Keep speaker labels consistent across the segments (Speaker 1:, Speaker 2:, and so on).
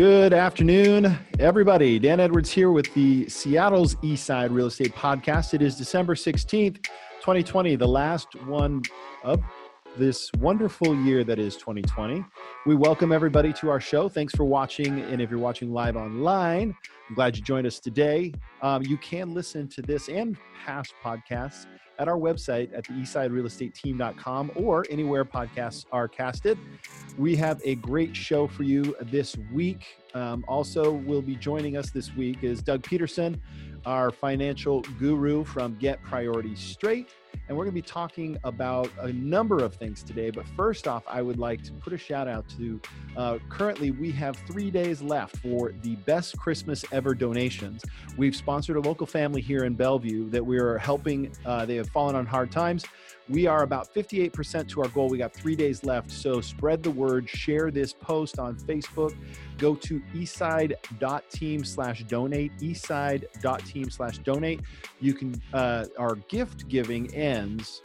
Speaker 1: Good afternoon, everybody. Dan Edwards here with the Seattle's Eastside Real Estate Podcast. It is December 16th, 2020, the last one of this wonderful year that is 2020. We welcome everybody to our show. Thanks for watching. And if you're watching live online, I'm glad you joined us today. Um, you can listen to this and past podcasts at our website at the eastsiderealestateteam.com or anywhere podcasts are casted. We have a great show for you this week. Um, also, will be joining us this week is Doug Peterson, our financial guru from Get Priorities Straight. And we're going to be talking about a number of things today. But first off, I would like to put a shout out to uh, currently we have three days left for the best Christmas ever donations. We've sponsored a local family here in Bellevue that we are helping. Uh, they have fallen on hard times. We are about 58% to our goal. We got three days left. So spread the word, share this post on Facebook. Go to eastside.team slash donate, eastside.team slash donate. You can, uh, our gift giving ends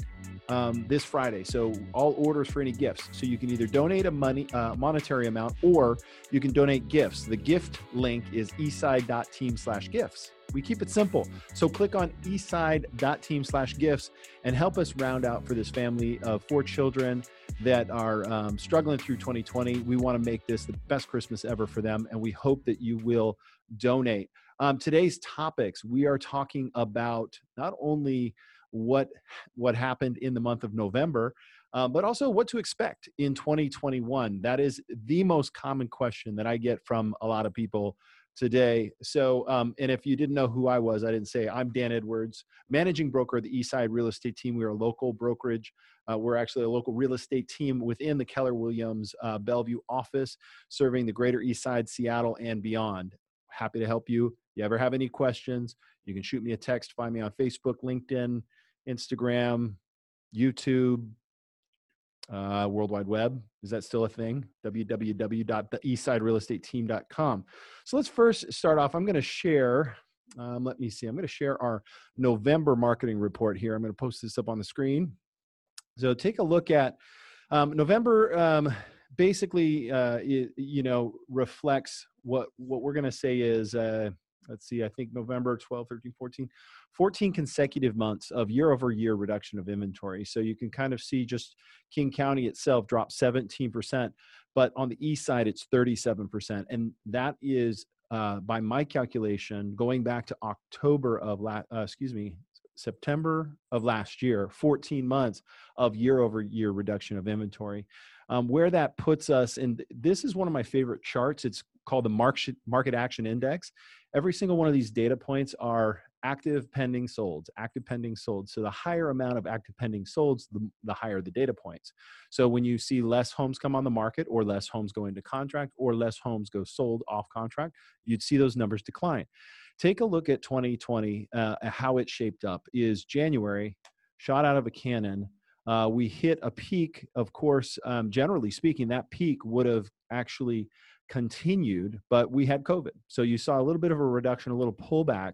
Speaker 1: um, this Friday. So all orders for any gifts. So you can either donate a money uh, monetary amount or you can donate gifts. The gift link is eastside.team slash gifts. We keep it simple. So click on eastside.team slash gifts and help us round out for this family of four children that are um, struggling through 2020. We want to make this the best Christmas ever for them. And we hope that you will donate. Um, today's topics, we are talking about not only what what happened in the month of November, uh, but also what to expect in 2021. That is the most common question that I get from a lot of people today. So, um, and if you didn't know who I was, I didn't say I'm Dan Edwards, managing broker of the Eastside Real Estate Team. We are a local brokerage. Uh, we're actually a local real estate team within the Keller Williams uh, Bellevue office, serving the greater Eastside, Seattle, and beyond. Happy to help you. You ever have any questions? You can shoot me a text. Find me on Facebook, LinkedIn, Instagram, YouTube, uh, World Wide Web. Is that still a thing? www.theeastsiderealestateteam.com. So let's first start off. I'm going to share. Um, let me see. I'm going to share our November marketing report here. I'm going to post this up on the screen. So take a look at um, November. Um, basically, uh, it, you know, reflects what what we're going to say is. Uh, let's see. I think November 12, 13, 14 14 consecutive months of year over year reduction of inventory. So you can kind of see just King County itself dropped 17%, but on the east side, it's 37%. And that is, uh, by my calculation, going back to October of last, uh, excuse me, September of last year, 14 months of year over year reduction of inventory. Um, where that puts us, and this is one of my favorite charts. It's called the market market action index. Every single one of these data points are active pending solds, active pending solds. So the higher amount of active pending solds, the, the higher the data points. So when you see less homes come on the market or less homes go into contract or less homes go sold off contract, you'd see those numbers decline. Take a look at 2020, uh, how it shaped up is January, shot out of a cannon. Uh, we hit a peak, of course, um, generally speaking, that peak would have actually continued, but we had COVID. So you saw a little bit of a reduction, a little pullback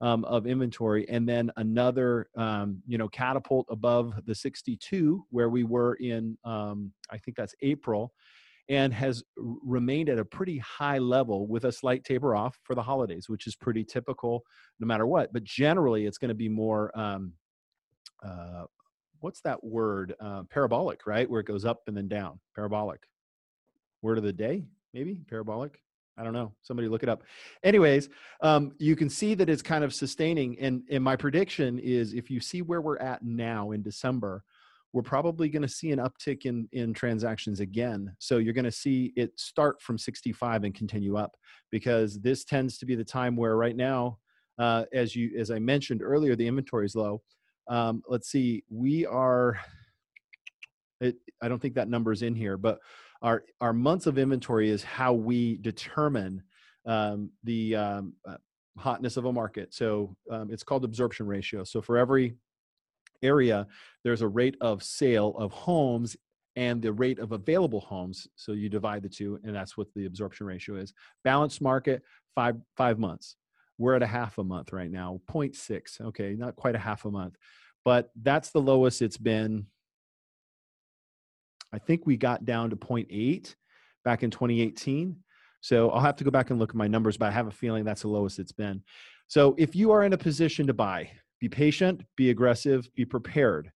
Speaker 1: um, of inventory, and then another, um, you know, catapult above the 62 where we were in, um, I think that's April, and has remained at a pretty high level with a slight taper off for the holidays, which is pretty typical no matter what. But generally, it's going to be more. Um, uh, what's that word? Uh, parabolic, right? Where it goes up and then down. Parabolic. Word of the day, maybe parabolic. I don't know. Somebody look it up. Anyways, um, you can see that it's kind of sustaining. And, and my prediction is if you see where we're at now in December, we're probably going to see an uptick in, in transactions again. So you're going to see it start from 65 and continue up because this tends to be the time where right now, uh, as you as I mentioned earlier, the inventory is low. Um, let's see, we are. It, I don't think that number is in here, but our our months of inventory is how we determine um, the um, uh, hotness of a market. So um, it's called absorption ratio. So for every area, there's a rate of sale of homes and the rate of available homes. So you divide the two, and that's what the absorption ratio is. Balanced market, five five months. We're at a half a month right now, 0.6. Okay, not quite a half a month, but that's the lowest it's been I think we got down to 0.8 back in 2018. So I'll have to go back and look at my numbers, but I have a feeling that's the lowest it's been. So if you are in a position to buy, be patient, be aggressive, be prepared,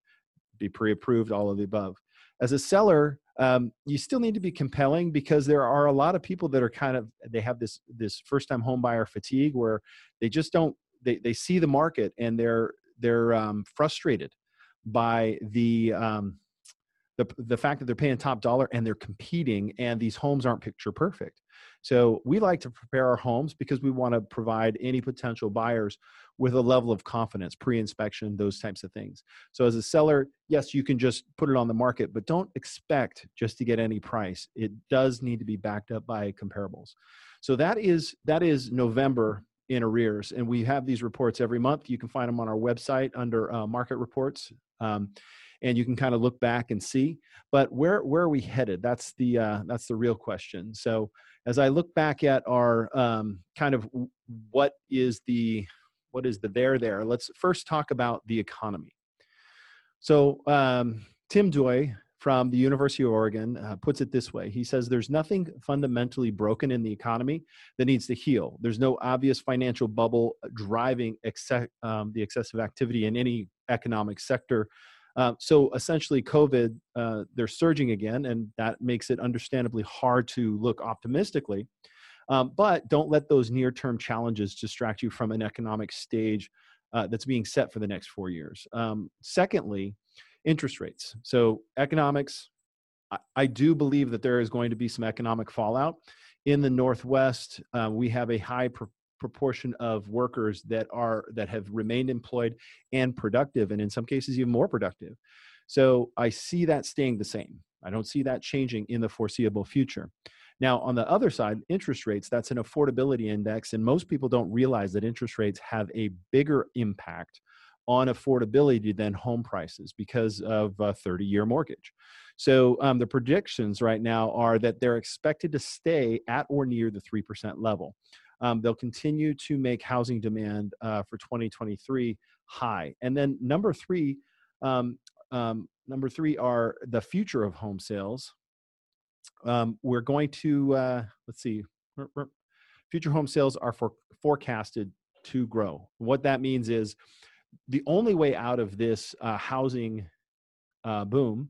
Speaker 1: be pre approved, all of the above. As a seller, um, you still need to be compelling because there are a lot of people that are kind of they have this this first time home buyer fatigue where they just don't they, they see the market and they're they're um, frustrated by the um, the the fact that they're paying top dollar and they're competing and these homes aren't picture perfect. So we like to prepare our homes because we want to provide any potential buyers with a level of confidence, pre-inspection, those types of things. So as a seller, yes, you can just put it on the market, but don't expect just to get any price. It does need to be backed up by comparables. So that is that is November in arrears, and we have these reports every month. You can find them on our website under uh, market reports. Um, and you can kind of look back and see but where where are we headed that's the uh, that's the real question so as I look back at our um, kind of what is the what is the there there, let's first talk about the economy. So um, Tim Duy from the University of Oregon uh, puts it this way. He says there's nothing fundamentally broken in the economy that needs to heal. There's no obvious financial bubble driving um, the excessive activity in any economic sector uh, so essentially, COVID, uh, they're surging again, and that makes it understandably hard to look optimistically. Um, but don't let those near term challenges distract you from an economic stage uh, that's being set for the next four years. Um, secondly, interest rates. So, economics, I, I, do believe that there is going to be some economic fallout. In the Northwest, uh, we have a high proportion of workers that are that have remained employed and productive and in some cases even more productive so i see that staying the same i don't see that changing in the foreseeable future now on the other side interest rates that's an affordability index and most people don't realize that interest rates have a bigger impact on affordability than home prices because of a 30 year mortgage. So um, the predictions right now are that they're expected to stay at or near the 3% level um, they'll continue to make housing demand uh, for 2023 high. And then number three, um, um, number three are the future of home sales. Um, we're going to uh, let's see, future home sales are for, forecasted to grow. What that means is the only way out of this uh, housing uh, boom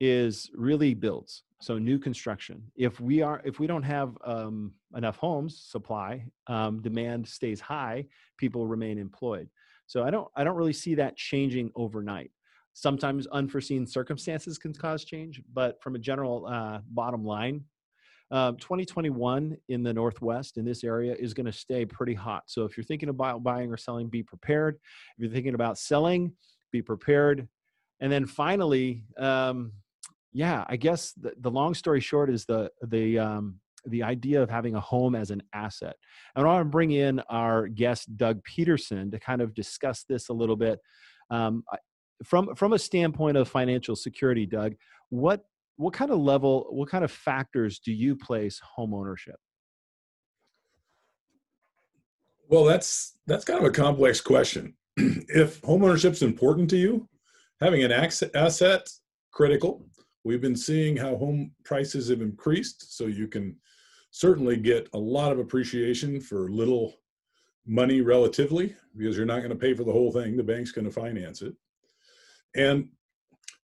Speaker 1: is really builds so new construction. If we are if we don't have um, enough homes supply um, demand stays high people remain employed. So i don't i don't really see that changing overnight sometimes unforeseen circumstances can cause change but from a general uh, bottom line uh, 2021 in the northwest in this area is going to stay pretty hot. So if you're thinking about buying or selling be prepared. If you're thinking about selling be prepared. And then finally um, yeah, I guess the, the long story short is the the um, the idea of having a home as an asset. And I want to bring in our guest Doug Peterson to kind of discuss this a little bit. Um, from from a standpoint of financial security. Doug, what what kind of level, what kind of factors do you place home ownership?
Speaker 2: Well, that's that's kind of a complex question. if home ownership is important to you, having an asset critical We've been seeing how home prices have increased, so you can certainly get a lot of appreciation for little money relatively because you're not going to pay for the whole thing. The bank's going to finance it. And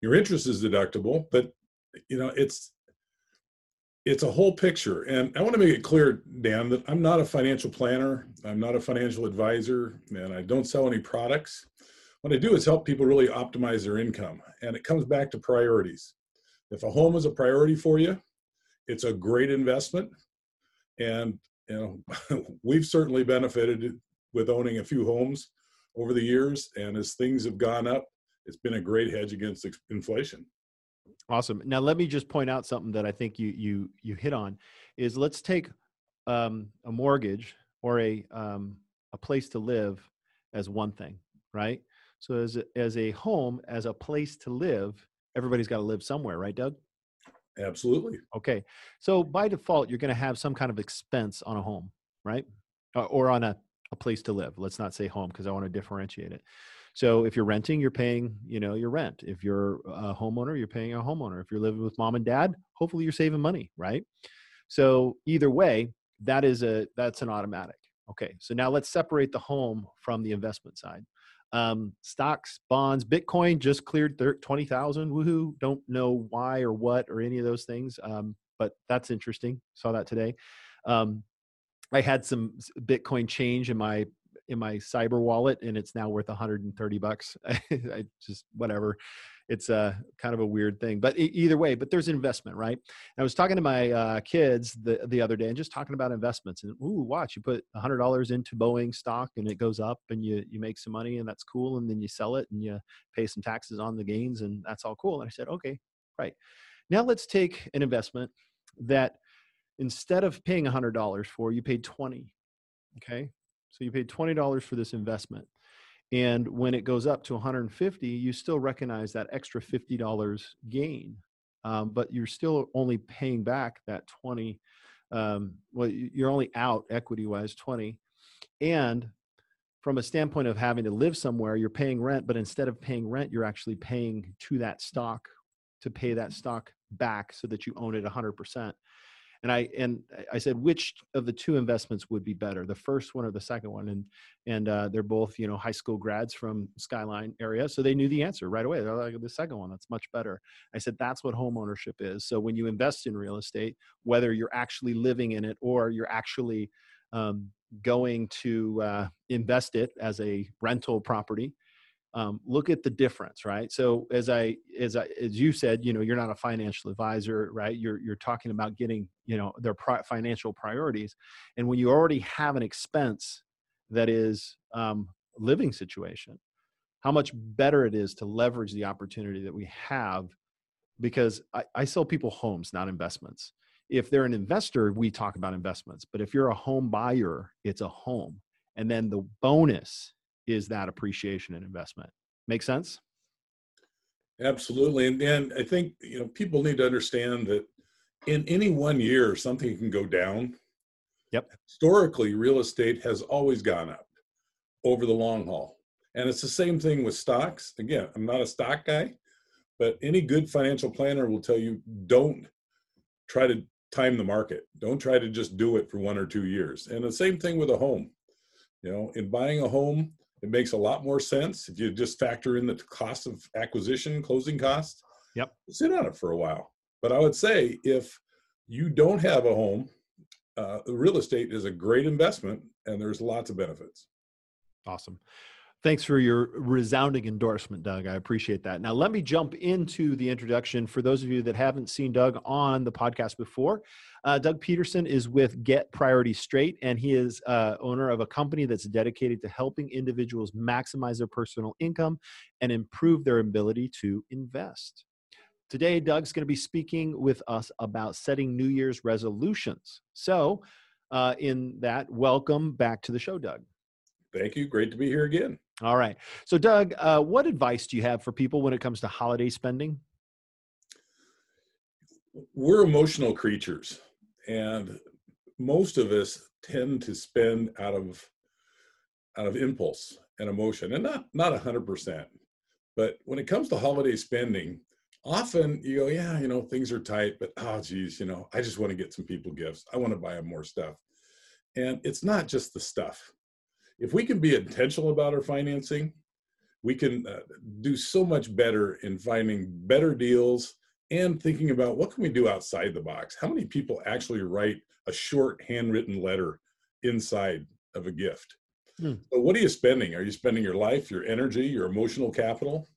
Speaker 2: your interest is deductible, but you know, it's it's a whole picture. And I want to make it clear, Dan, that I'm not a financial planner, I'm not a financial advisor, and I don't sell any products. What I do is help people really optimize their income. And it comes back to priorities. If a home is a priority for you, it's a great investment. And you know, we've certainly benefited with owning a few homes over the years. And as things have gone up, it's been a great hedge against inflation.
Speaker 1: Awesome. Now let me just point out something that I think you you you hit on is let's take um, a mortgage or a um, a place to live as one thing, right? So as a, as a home, as a place to live, everybody's got to live somewhere, right, Doug?
Speaker 2: Absolutely.
Speaker 1: Okay. So by default, you're going to have some kind of expense on a home, right? Or on a, a place to live. Let's not say home because I want to differentiate it. So if you're renting, you're paying, you know, your rent. If you're a homeowner, you're paying a homeowner. If you're living with mom and dad, hopefully you're saving money, right? So either way, that is a that's an automatic. Okay, so now let's separate the home from the investment side. Um, stocks, bonds, Bitcoin just cleared 20,000. Woohoo. Don't know why or what or any of those things. Um, but that's interesting. Saw that today. Um, I had some Bitcoin change in my in my cyber wallet and it's now worth 130 bucks. I just whatever. It's a kind of a weird thing, but either way, but there's investment, right? I was talking to my uh, kids the the other day and just talking about investments and ooh, watch, you put hundred dollars into Boeing stock and it goes up and you you make some money and that's cool, and then you sell it and you pay some taxes on the gains and that's all cool. And I said, okay, right. Now let's take an investment that instead of paying hundred dollars for, you paid twenty. Okay, so you paid $20 for this investment. And when it goes up to 150, you still recognize that extra $50 gain, um, but you're still only paying back that 20. Um, well, you're only out equity wise 20. And from a standpoint of having to live somewhere, you're paying rent, but instead of paying rent, you're actually paying to that stock to pay that stock back so that you own it 100% and I and I said which of the two investments would be better, the first one or the second one, and and uh, they're both you know high school grads from Skyline area, so they knew the answer right away. They're like the second one, that's much better. I said that's what home ownership is. So when you invest in real estate, whether you're actually living in it or you're actually um, going to uh, invest it as a rental property um, look at the difference right? So as i as i as you said you know you're not a financial advisor right? You're you're talking about getting you know their pri- financial priorities. And when you already have an expense that is um, living situation how much better it is to leverage the opportunity that we have because I, I sell people homes not investments. If they're an investor we talk about investments. But if you're a home buyer it's a home. And then the bonus is that appreciation and investment. Make sense?
Speaker 2: Absolutely. And, and I think, you know, people need to understand that in any one year, something can go down.
Speaker 1: Yep.
Speaker 2: Historically, real estate has always gone up over the long haul. And it's the same thing with stocks. Again, I'm not a stock guy, but any good financial planner will tell you don't try to time the market. Don't try to just do it for one or two years. And the same thing with a home. You know, in buying a home, it makes a lot more sense if you just factor in the cost of acquisition, closing costs.
Speaker 1: Yep.
Speaker 2: Sit on it for a while. But I would say if you don't have a home, uh, real estate is a great investment and there's lots of benefits.
Speaker 1: Awesome. Thanks for your resounding endorsement, Doug. I appreciate that. Now, let me jump into the introduction. For those of you that haven't seen Doug on the podcast before, uh, Doug Peterson is with Get Priorities Straight, and he is uh, owner of a company that's dedicated to helping individuals maximize their personal income and improve their ability to invest. Today, Doug's going to be speaking with us about setting New Year's resolutions. So, uh, in that, welcome back to the show, Doug.
Speaker 2: Thank you. Great to be here again.
Speaker 1: All right. So, Doug, uh, what advice do you have for people when it comes to holiday spending?
Speaker 2: We're emotional creatures, and most of us tend to spend out of out of impulse and emotion, and not not a hundred percent. But when it comes to holiday spending, often you go, yeah, you know, things are tight, but oh, geez, you know, I just want to get some people gifts. I want to buy them more stuff, and it's not just the stuff if we can be intentional about our financing, we can uh, do so much better in finding better deals and thinking about what can we do outside the box. How many people actually write a short handwritten letter inside of a gift? Hmm. So what are you spending? Are you spending your life, your energy, your emotional capital?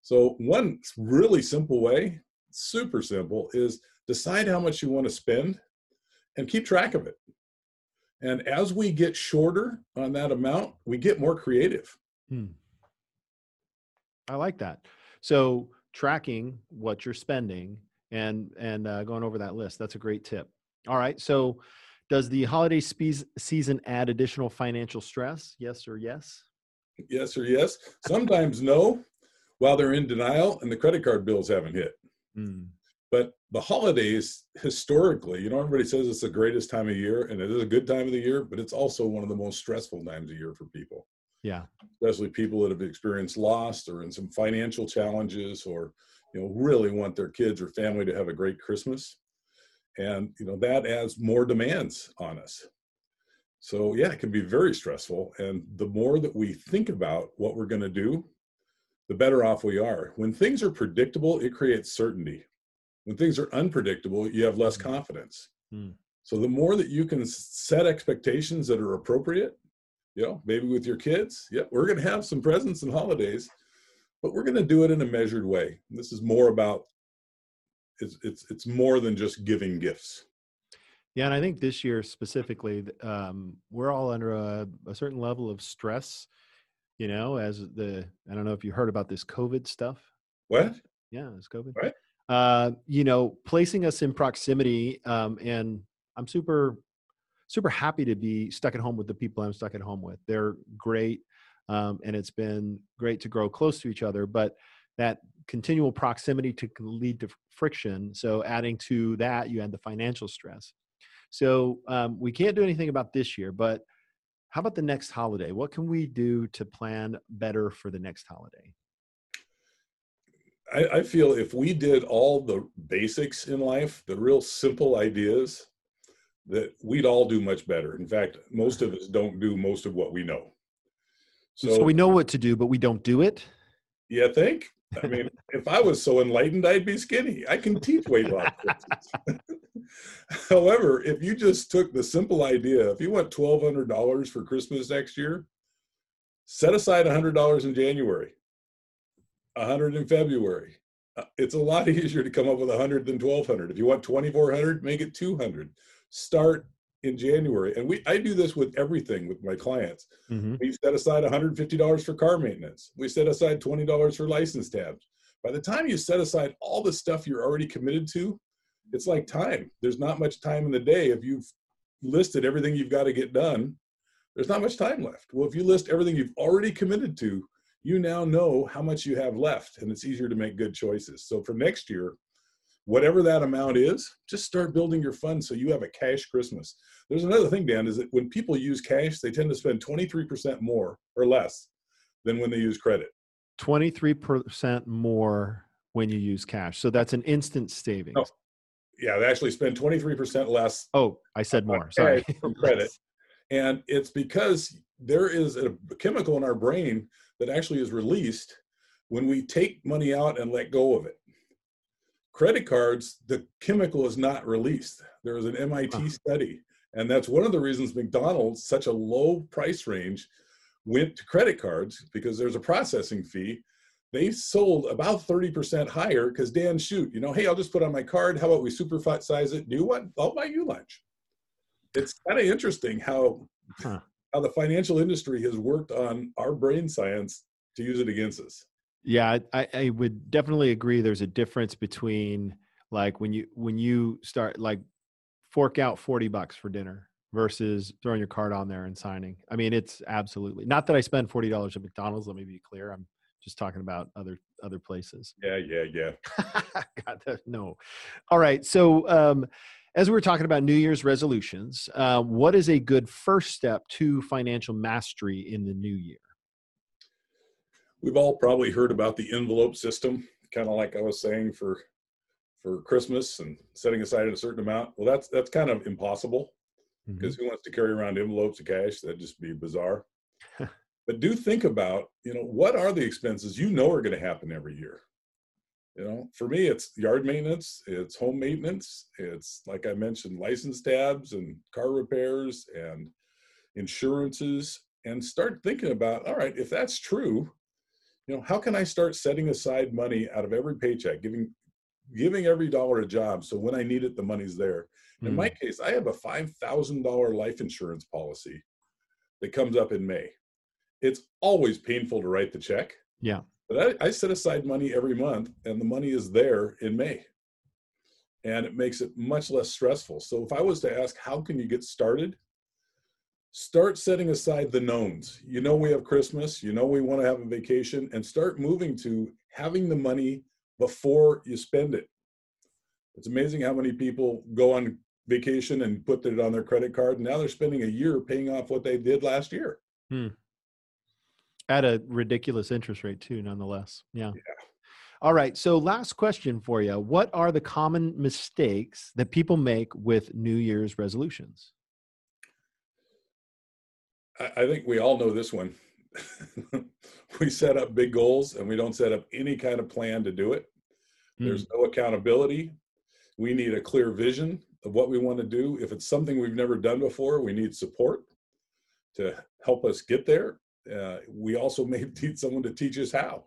Speaker 2: So one really simple way, super simple, is decide how much you want to spend and keep track of it. And as we get shorter on that amount, we get more creative. Hmm.
Speaker 1: I like that. So tracking what you're spending and and uh, going over that list. That's a great tip. All right. So does the holiday spe- season add additional financial stress? Yes or yes?
Speaker 2: Yes or yes. Sometimes no, while they're in denial and the credit card bills haven't hit. Mm. But the holidays, historically, you know, everybody says it's the greatest time of year, and it is a good time of the year, but it's also one of the most stressful times of year for people.
Speaker 1: Yeah.
Speaker 2: Especially people that have experienced loss or in some financial challenges or, you know, really want their kids or family to have a great Christmas. and you know that adds more demands on us so yeah it can be very stressful and the more that we think about what we're going to do the better off we are when things are predictable it creates certainty when things are unpredictable you have less confidence mm. so the more that you can set expectations that are appropriate you know maybe with your kids yeah we're going to have some presents and holidays but we're going to do it in a measured way this is more about it's it's it's more than just giving gifts.
Speaker 1: Yeah, and I think this year specifically, um, we're all under a, a, certain level of stress. You know, as the I don't know if you heard about this COVID stuff.
Speaker 2: What?
Speaker 1: Yeah, it's COVID.
Speaker 2: Right.
Speaker 1: Uh, you know, placing us in proximity, um, and I'm super, super happy to be stuck at home with the people I'm stuck at home with. They're great, um, and it's been great to grow close to each other. But that continual proximity to lead to friction. So adding to that, you add the financial stress. So um, we can't do anything about this year, but how about the next holiday? What can we do to plan better for the next holiday?
Speaker 2: I, I feel if we did all the basics in life, the real simple ideas, that we'd all do much better. In fact, most of mm-hmm. us don't do most of what we know.
Speaker 1: So, so we know what to do, but we don't do it.
Speaker 2: You think? I mean, if I was so enlightened, I'd be skinny. I can teach weight loss However, if you just took the simple idea, if you want twelve hundred dollars for Christmas next year, set aside hundred dollars in January, a hundred in February. Uh, it's a lot easier to come up with hundred than twelve hundred. If you want twenty four hundred, make it two hundred. Start in January. And we I do this with everything with my clients. Mm-hmm. We set aside $150 for car maintenance. We set aside $20 for license tabs. By the time you set aside all the stuff you're already committed to, it's like time. There's not much time in the day. If you've listed everything you've got to get done, there's not much time left. Well, if you list everything you've already committed to, you now know how much you have left and it's easier to make good choices. So for next year, whatever that amount is, just start building your fund so you have a cash Christmas. There's another thing, Dan, is that when people use cash, they tend to spend 23% more or less than when they use credit.
Speaker 1: 23% more when you use cash. So that's an instant savings. Oh,
Speaker 2: yeah, they actually spend 23% less.
Speaker 1: Oh, I said more. Sorry.
Speaker 2: From credit. and it's because there is a chemical in our brain that actually is released when we take money out and let go of it credit cards, the chemical is not released. There was an MIT study, and that's one of the reasons McDonald's, such a low price range, went to credit cards because there's a processing fee. They sold about 30% higher because Dan, shoot, you know, hey, I'll just put on my card. How about we super size it? Do what? I'll buy you lunch. It's kind of interesting how huh. How the financial industry has worked on our brain science to use it against us.
Speaker 1: Yeah, I, I would definitely agree. There's a difference between like when you when you start like fork out 40 bucks for dinner versus throwing your card on there and signing. I mean, it's absolutely not that I spend forty dollars at McDonald's. Let me be clear. I'm just talking about other other places.
Speaker 2: Yeah, yeah, yeah.
Speaker 1: God, no. All right. So, um, as we were talking about New Year's resolutions, uh, what is a good first step to financial mastery in the new year?
Speaker 2: we've all probably heard about the envelope system, kind of like I was saying for for Christmas and setting aside a certain amount. Well, that's that's kind of impossible because mm-hmm. who wants to carry around envelopes of cash? That'd just be bizarre. but do think about, you know, what are the expenses you know are going to happen every year? You know, for me, it's yard maintenance, it's home maintenance, it's like I mentioned, license tabs and car repairs and insurances, and start thinking about, all right, if that's true, you know how can i start setting aside money out of every paycheck giving giving every dollar a job so when i need it the money's there? In my hmm. case i have a $5000 life insurance policy that comes up in may. It's always painful to write the check.
Speaker 1: Yeah
Speaker 2: but I, I set aside money every month and the money is there in may and it makes it much less stressful so if i was to ask how can you get started start setting aside the knowns. You know, we have Christmas, you know, we want to have a vacation, and start moving to having the money before you spend it. It's amazing how many people go on vacation and put it on their credit card. And now they're spending a year paying off what they did last year. Hmm.
Speaker 1: At a ridiculous interest rate, too, nonetheless. Yeah. yeah. All right. So, last question for you. What are the common mistakes that people make with New Year's resolutions?
Speaker 2: I think we all know this one. we set up big goals and we don't set up any kind of plan to do it. Mm. There's no accountability. We need a clear vision of what we want to do. If it's something we've never done before, we need support to help us get there. Uh, we also may need someone to teach us how.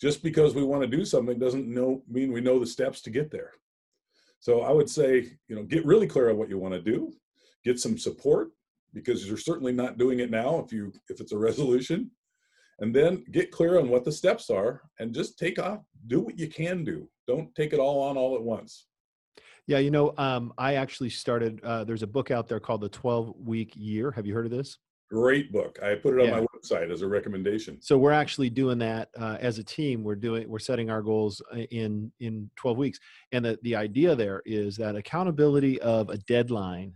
Speaker 2: Just because we want to do something doesn't know, mean we know the steps to get there. So I would say, you know, get really clear on what you want to do, get some support because you're certainly not doing it now if you if it's a resolution. And then get clear on what the steps are and just take off do what you can do. Don't take it all on all at once.
Speaker 1: Yeah you know um, i actually started uh, there's a book out there called the 12 week year. Have you heard of this
Speaker 2: great book. I put it on yeah. my website as a recommendation.
Speaker 1: So we're actually doing that uh, as a team. We're doing we're setting our goals uh, in in 12 weeks. And the, the idea there is that accountability of a deadline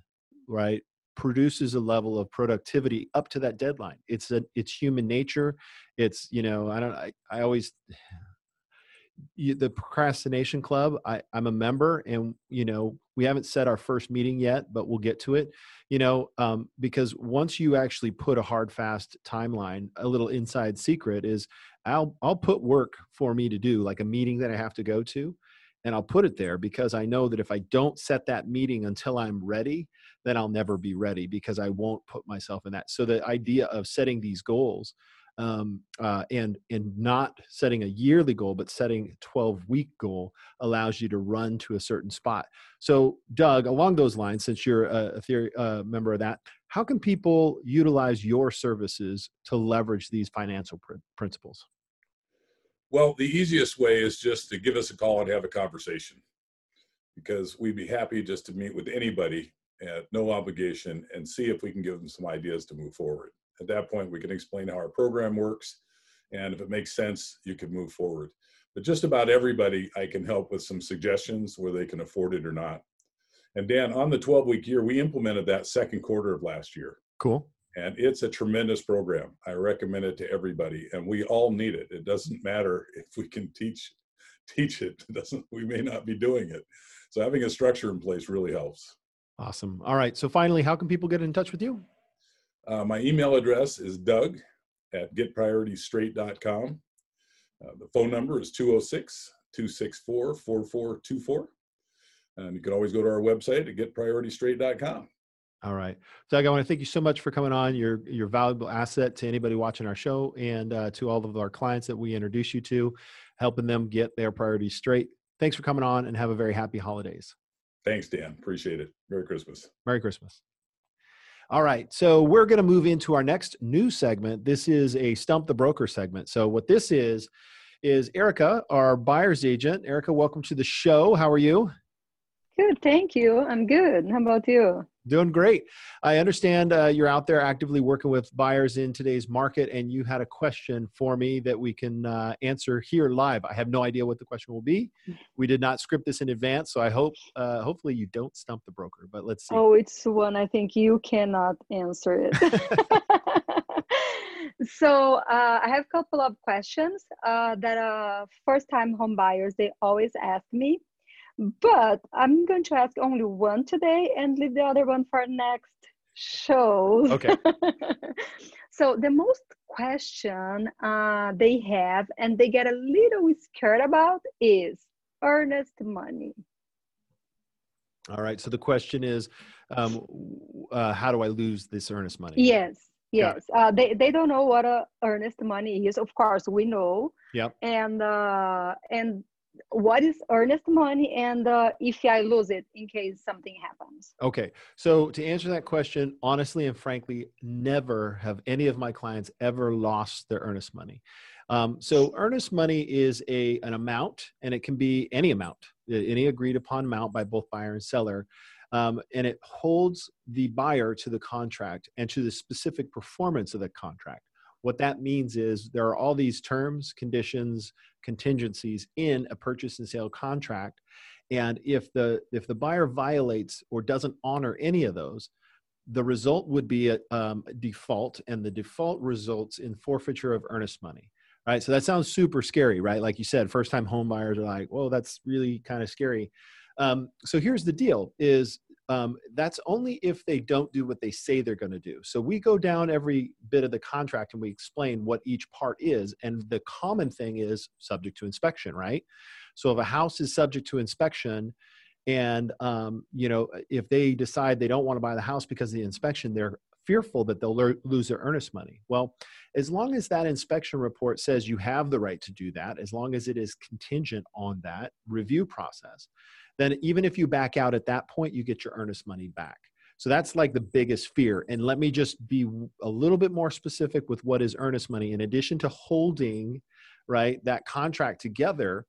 Speaker 1: right produces a level of productivity up to that deadline. It's a it's human nature. It's you know i don't i, I always you, the procrastination club I, i'm a member and you know we haven't set our first meeting yet but we'll get to it you know um, because once you actually put a hard fast timeline a little inside secret is i'll i'll put work for me to do like a meeting that i have to go to and I'll put it there because I know that if I don't set that meeting until I'm ready, then I'll never be ready because I won't put myself in that. So the idea of setting these goals um, uh, and and not setting a yearly goal, but setting a 12 week goal allows you to run to a certain spot. So, Doug, along those lines, since you're a, theory member of that, how can people utilize your services to leverage these financial pr- principles?
Speaker 2: Well, the easiest way is just to give us a call and have a conversation because we'd be happy just to meet with anybody at no obligation and see if we can give them some ideas to move forward. At that point, we can explain how our program works. And if it makes sense, you can move forward. But just about everybody, I can help with some suggestions where they can afford it or not. And Dan, on the 12 week year, we implemented that second quarter of last year.
Speaker 1: Cool
Speaker 2: and it's a tremendous program. I recommend it to everybody, and we all need it. It doesn't matter if we can teach teach it. it doesn't we may not be doing it. So having a structure in place really helps.
Speaker 1: Awesome. All right. So finally, how can people get in touch with you?
Speaker 2: Uh, my email address is Doug at getprioritystraight.com. Uh, the phone number is 206 264 4424. And you can always go to our website at getprioritystraight.com.
Speaker 1: All right, Doug. I want to thank you so much for coming on. You're your valuable asset to anybody watching our show, and uh, to all of our clients that we introduce you to, helping them get their priorities straight. Thanks for coming on, and have a very happy holidays.
Speaker 2: Thanks, Dan. Appreciate it. Merry Christmas.
Speaker 1: Merry Christmas. All right, so we're going to move into our next new segment. This is a Stump the Broker segment. So what this is is Erica, our buyer's agent. Erica, welcome to the show. How are you?
Speaker 3: Good, thank you. I'm good. How about you?
Speaker 1: Doing great. I understand uh, you're out there actively working with buyers in today's market, and you had a question for me that we can uh, answer here live. I have no idea what the question will be. We did not script this in advance, so I hope, uh, hopefully, you don't stump the broker. But let's see.
Speaker 3: Oh, it's one I think you cannot answer it. so uh, I have a couple of questions uh, that uh, first-time home buyers they always ask me but I'm going to ask only one today and leave the other one for next show.
Speaker 1: Okay.
Speaker 3: so the most question uh, they have and they get a little scared about is earnest money.
Speaker 1: All right. So the question is, um, uh, how do I lose this earnest money?
Speaker 3: Yes. Yes. Uh, they, they don't know what a earnest money is. Of course, we know.
Speaker 1: Yep.
Speaker 3: And uh, and what is earnest money and uh, if I lose it in case something happens?
Speaker 1: Okay. So to answer that question, honestly and frankly, never have any of my clients ever lost their earnest money. Um, so earnest money is a an amount, and it can be any amount, any agreed upon amount by both buyer and seller. Um, and it holds the buyer to the contract and to the specific performance of the contract. What that means is there are all these terms, conditions, contingencies in a purchase and sale contract. And if the if the buyer violates or doesn't honor any of those, the result would be a um, default, and the default results in forfeiture of earnest money. right? So that sounds super scary, right? Like you said, first time home buyers are like, "Well, that's really kind of scary." Um, so here's the deal: is um, that's only if they don't do what they say they're going to do. So we go down every bit of the contract and we explain what each part is, and the common thing is subject to inspection, right? So if a house is subject to inspection, and um, you know if they decide they don't want to buy the house because of the inspection, they're fearful that they'll lose their earnest money. Well, as long as that inspection report says you have the right to do that, as long as it is contingent on that review process, then even if you back out at that point, you get your earnest money back. So that's like the biggest fear. And let me just be a little bit more specific with what is earnest money. In addition to holding, right, that contract together,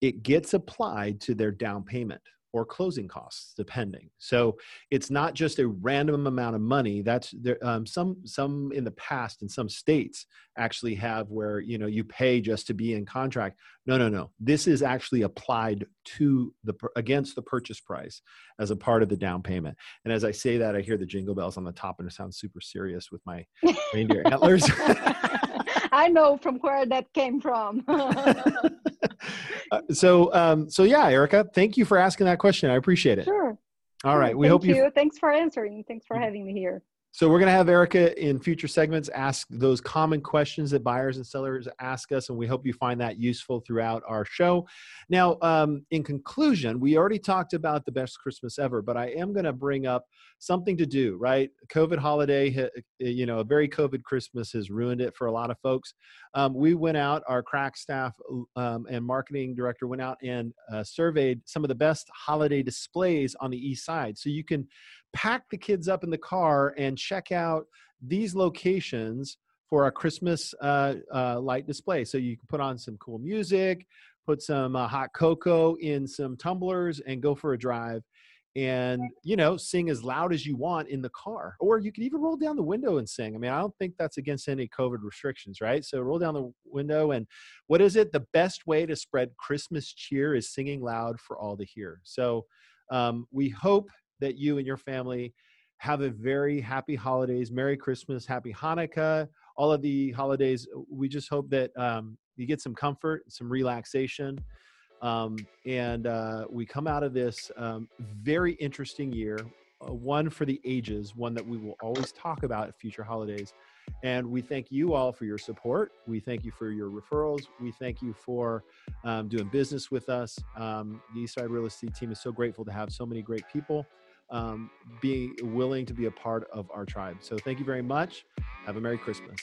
Speaker 1: it gets applied to their down payment or closing costs depending. So it's not just a random amount of money. That's there um, some some in the past in some states actually have where you know you pay just to be in contract. No no no. This is actually applied to the against the purchase price as a part of the down payment. And as i say that i hear the jingle bells on the top and it sounds super serious with my reindeer antlers.
Speaker 3: I know from where that came from
Speaker 1: so, um, so yeah, Erica, thank you for asking that question. I appreciate it.
Speaker 3: Sure.
Speaker 1: All right. We
Speaker 3: thank
Speaker 1: hope
Speaker 3: you.
Speaker 1: you.
Speaker 3: Thanks for answering. Thanks for having me here.
Speaker 1: So we're going to have Erica in future segments ask those common questions that buyers and sellers ask us, and we hope you find that useful throughout our show. Now, um, in conclusion, we already talked about the best Christmas ever, but I am going to bring up something to do. Right, COVID holiday, you know, a very COVID Christmas has ruined it for a lot of folks. Um, we went out, our crack staff um, and marketing director went out and uh, surveyed some of the best holiday displays on the east side, so you can pack the kids up in the car and check out these locations for a Christmas uh, uh, light display. So you can put on some cool music, put some uh, hot cocoa in some tumblers, and go for a drive. And you know, sing as loud as you want in the car, or you can even roll down the window and sing. I mean, I don't think that's against any COVID restrictions, right? So roll down the window, and what is it? The best way to spread Christmas cheer is singing loud for all to hear. So um, we hope that you and your family have a very happy holidays, Merry Christmas, Happy Hanukkah, all of the holidays. We just hope that um, you get some comfort, some relaxation. Um, and uh, we come out of this um, very interesting year, uh, one for the ages, one that we will always talk about at future holidays. And we thank you all for your support. We thank you for your referrals. We thank you for um, doing business with us. Um, the Eastside Real Estate team is so grateful to have so many great people um, being willing to be a part of our tribe. So thank you very much. Have a Merry Christmas.